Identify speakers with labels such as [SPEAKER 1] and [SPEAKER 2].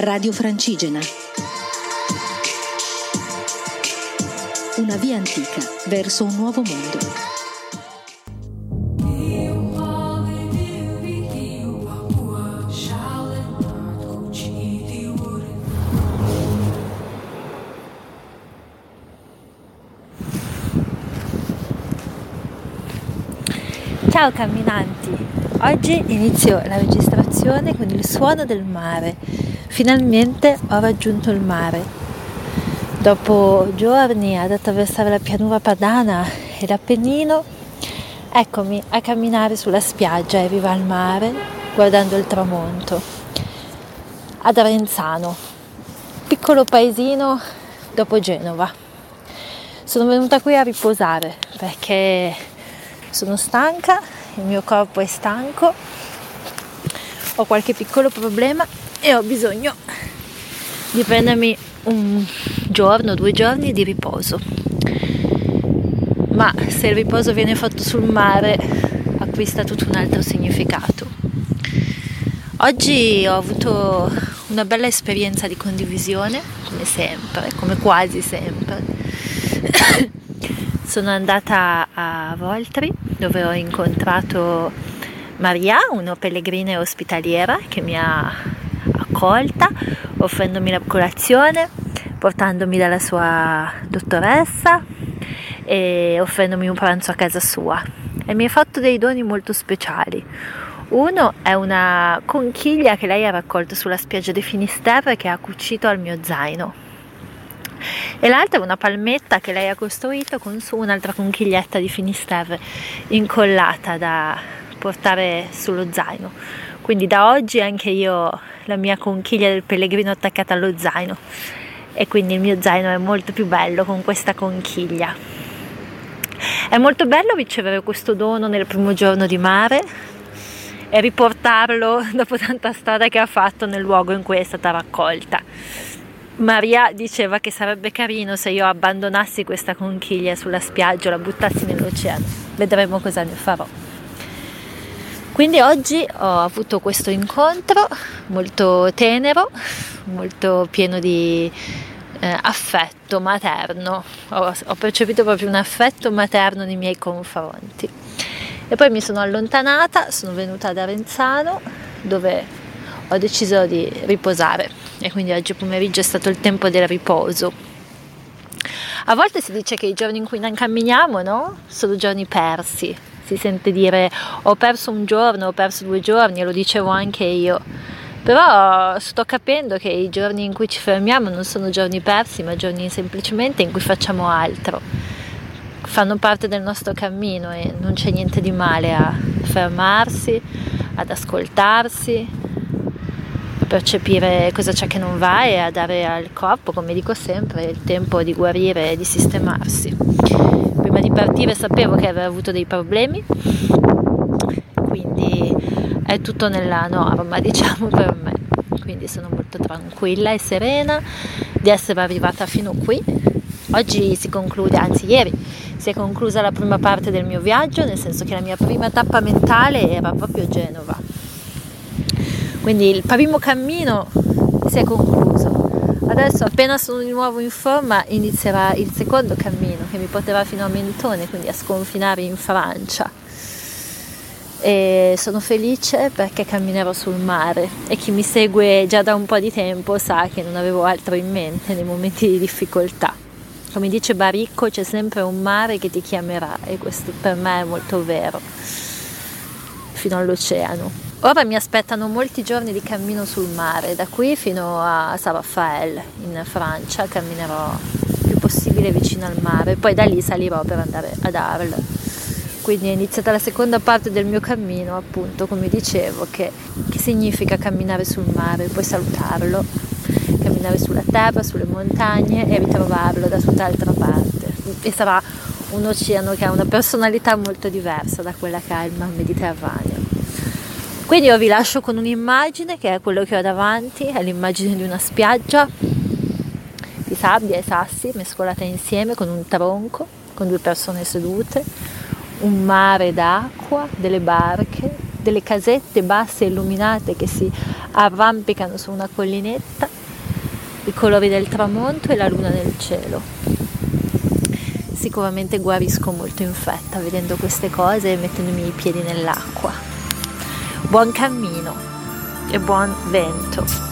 [SPEAKER 1] Radio Francigena. Una via antica verso un nuovo mondo.
[SPEAKER 2] Ciao camminanti, oggi inizio la registrazione con il suono del mare. Finalmente ho raggiunto il mare. Dopo giorni ad attraversare la pianura padana e l'Appennino, eccomi a camminare sulla spiaggia in riva al mare, guardando il tramonto. Ad Arenzano, piccolo paesino dopo Genova. Sono venuta qui a riposare perché sono stanca, il mio corpo è stanco, ho qualche piccolo problema e ho bisogno di prendermi un giorno, due giorni di riposo. Ma se il riposo viene fatto sul mare acquista tutto un altro significato. Oggi ho avuto una bella esperienza di condivisione, come sempre, come quasi sempre. Sono andata a Voltri dove ho incontrato Maria, una pellegrina ospitaliera che mi ha accolta offrendomi la colazione, portandomi dalla sua dottoressa e offrendomi un pranzo a casa sua. E mi ha fatto dei doni molto speciali. Uno è una conchiglia che lei ha raccolto sulla spiaggia di Finisterre che ha cucito al mio zaino e l'altra è una palmetta che lei ha costruito con su un'altra conchiglietta di Finisterre incollata da portare sullo zaino. Quindi da oggi anche io ho la mia conchiglia del pellegrino attaccata allo zaino e quindi il mio zaino è molto più bello con questa conchiglia. È molto bello ricevere questo dono nel primo giorno di mare e riportarlo dopo tanta strada che ha fatto nel luogo in cui è stata raccolta. Maria diceva che sarebbe carino se io abbandonassi questa conchiglia sulla spiaggia o la buttassi nell'oceano. Vedremo cosa ne farò. Quindi oggi ho avuto questo incontro molto tenero, molto pieno di eh, affetto materno. Ho, ho percepito proprio un affetto materno nei miei confronti. E poi mi sono allontanata, sono venuta ad Arenzano dove ho deciso di riposare e quindi oggi pomeriggio è stato il tempo del riposo. A volte si dice che i giorni in cui non camminiamo, no? Sono giorni persi. Si sente dire ho perso un giorno, ho perso due giorni, lo dicevo anche io. Però sto capendo che i giorni in cui ci fermiamo non sono giorni persi, ma giorni semplicemente in cui facciamo altro. Fanno parte del nostro cammino e non c'è niente di male a fermarsi, ad ascoltarsi, percepire cosa c'è che non va e a dare al corpo, come dico sempre, il tempo di guarire e di sistemarsi. Prima di partire sapevo che avevo avuto dei problemi, quindi è tutto nella norma, diciamo per me. Quindi sono molto tranquilla e serena di essere arrivata fino qui. Oggi si conclude, anzi ieri, si è conclusa la prima parte del mio viaggio, nel senso che la mia prima tappa mentale era proprio Genova quindi il primo cammino si è concluso. Adesso appena sono di nuovo in forma inizierà il secondo cammino che mi porterà fino a Mentone, quindi a sconfinare in Francia. E sono felice perché camminerò sul mare e chi mi segue già da un po' di tempo sa che non avevo altro in mente nei momenti di difficoltà. Come dice Baricco c'è sempre un mare che ti chiamerà e questo per me è molto vero, fino all'oceano. Ora mi aspettano molti giorni di cammino sul mare, da qui fino a San Raffaele in Francia, camminerò il più possibile vicino al mare, poi da lì salirò per andare ad Arles. Quindi è iniziata la seconda parte del mio cammino, appunto, come dicevo, che, che significa camminare sul mare, poi salutarlo, camminare sulla terra, sulle montagne e ritrovarlo da tutt'altra parte. E sarà un oceano che ha una personalità molto diversa da quella che ha il mar Mediterraneo. Quindi io vi lascio con un'immagine che è quello che ho davanti, è l'immagine di una spiaggia di sabbia e sassi mescolate insieme con un tronco, con due persone sedute, un mare d'acqua, delle barche, delle casette basse illuminate che si arrampicano su una collinetta, i colori del tramonto e la luna nel cielo. Sicuramente guarisco molto in fretta vedendo queste cose e mettendomi i piedi nell'acqua. Buon cammino e buon vento.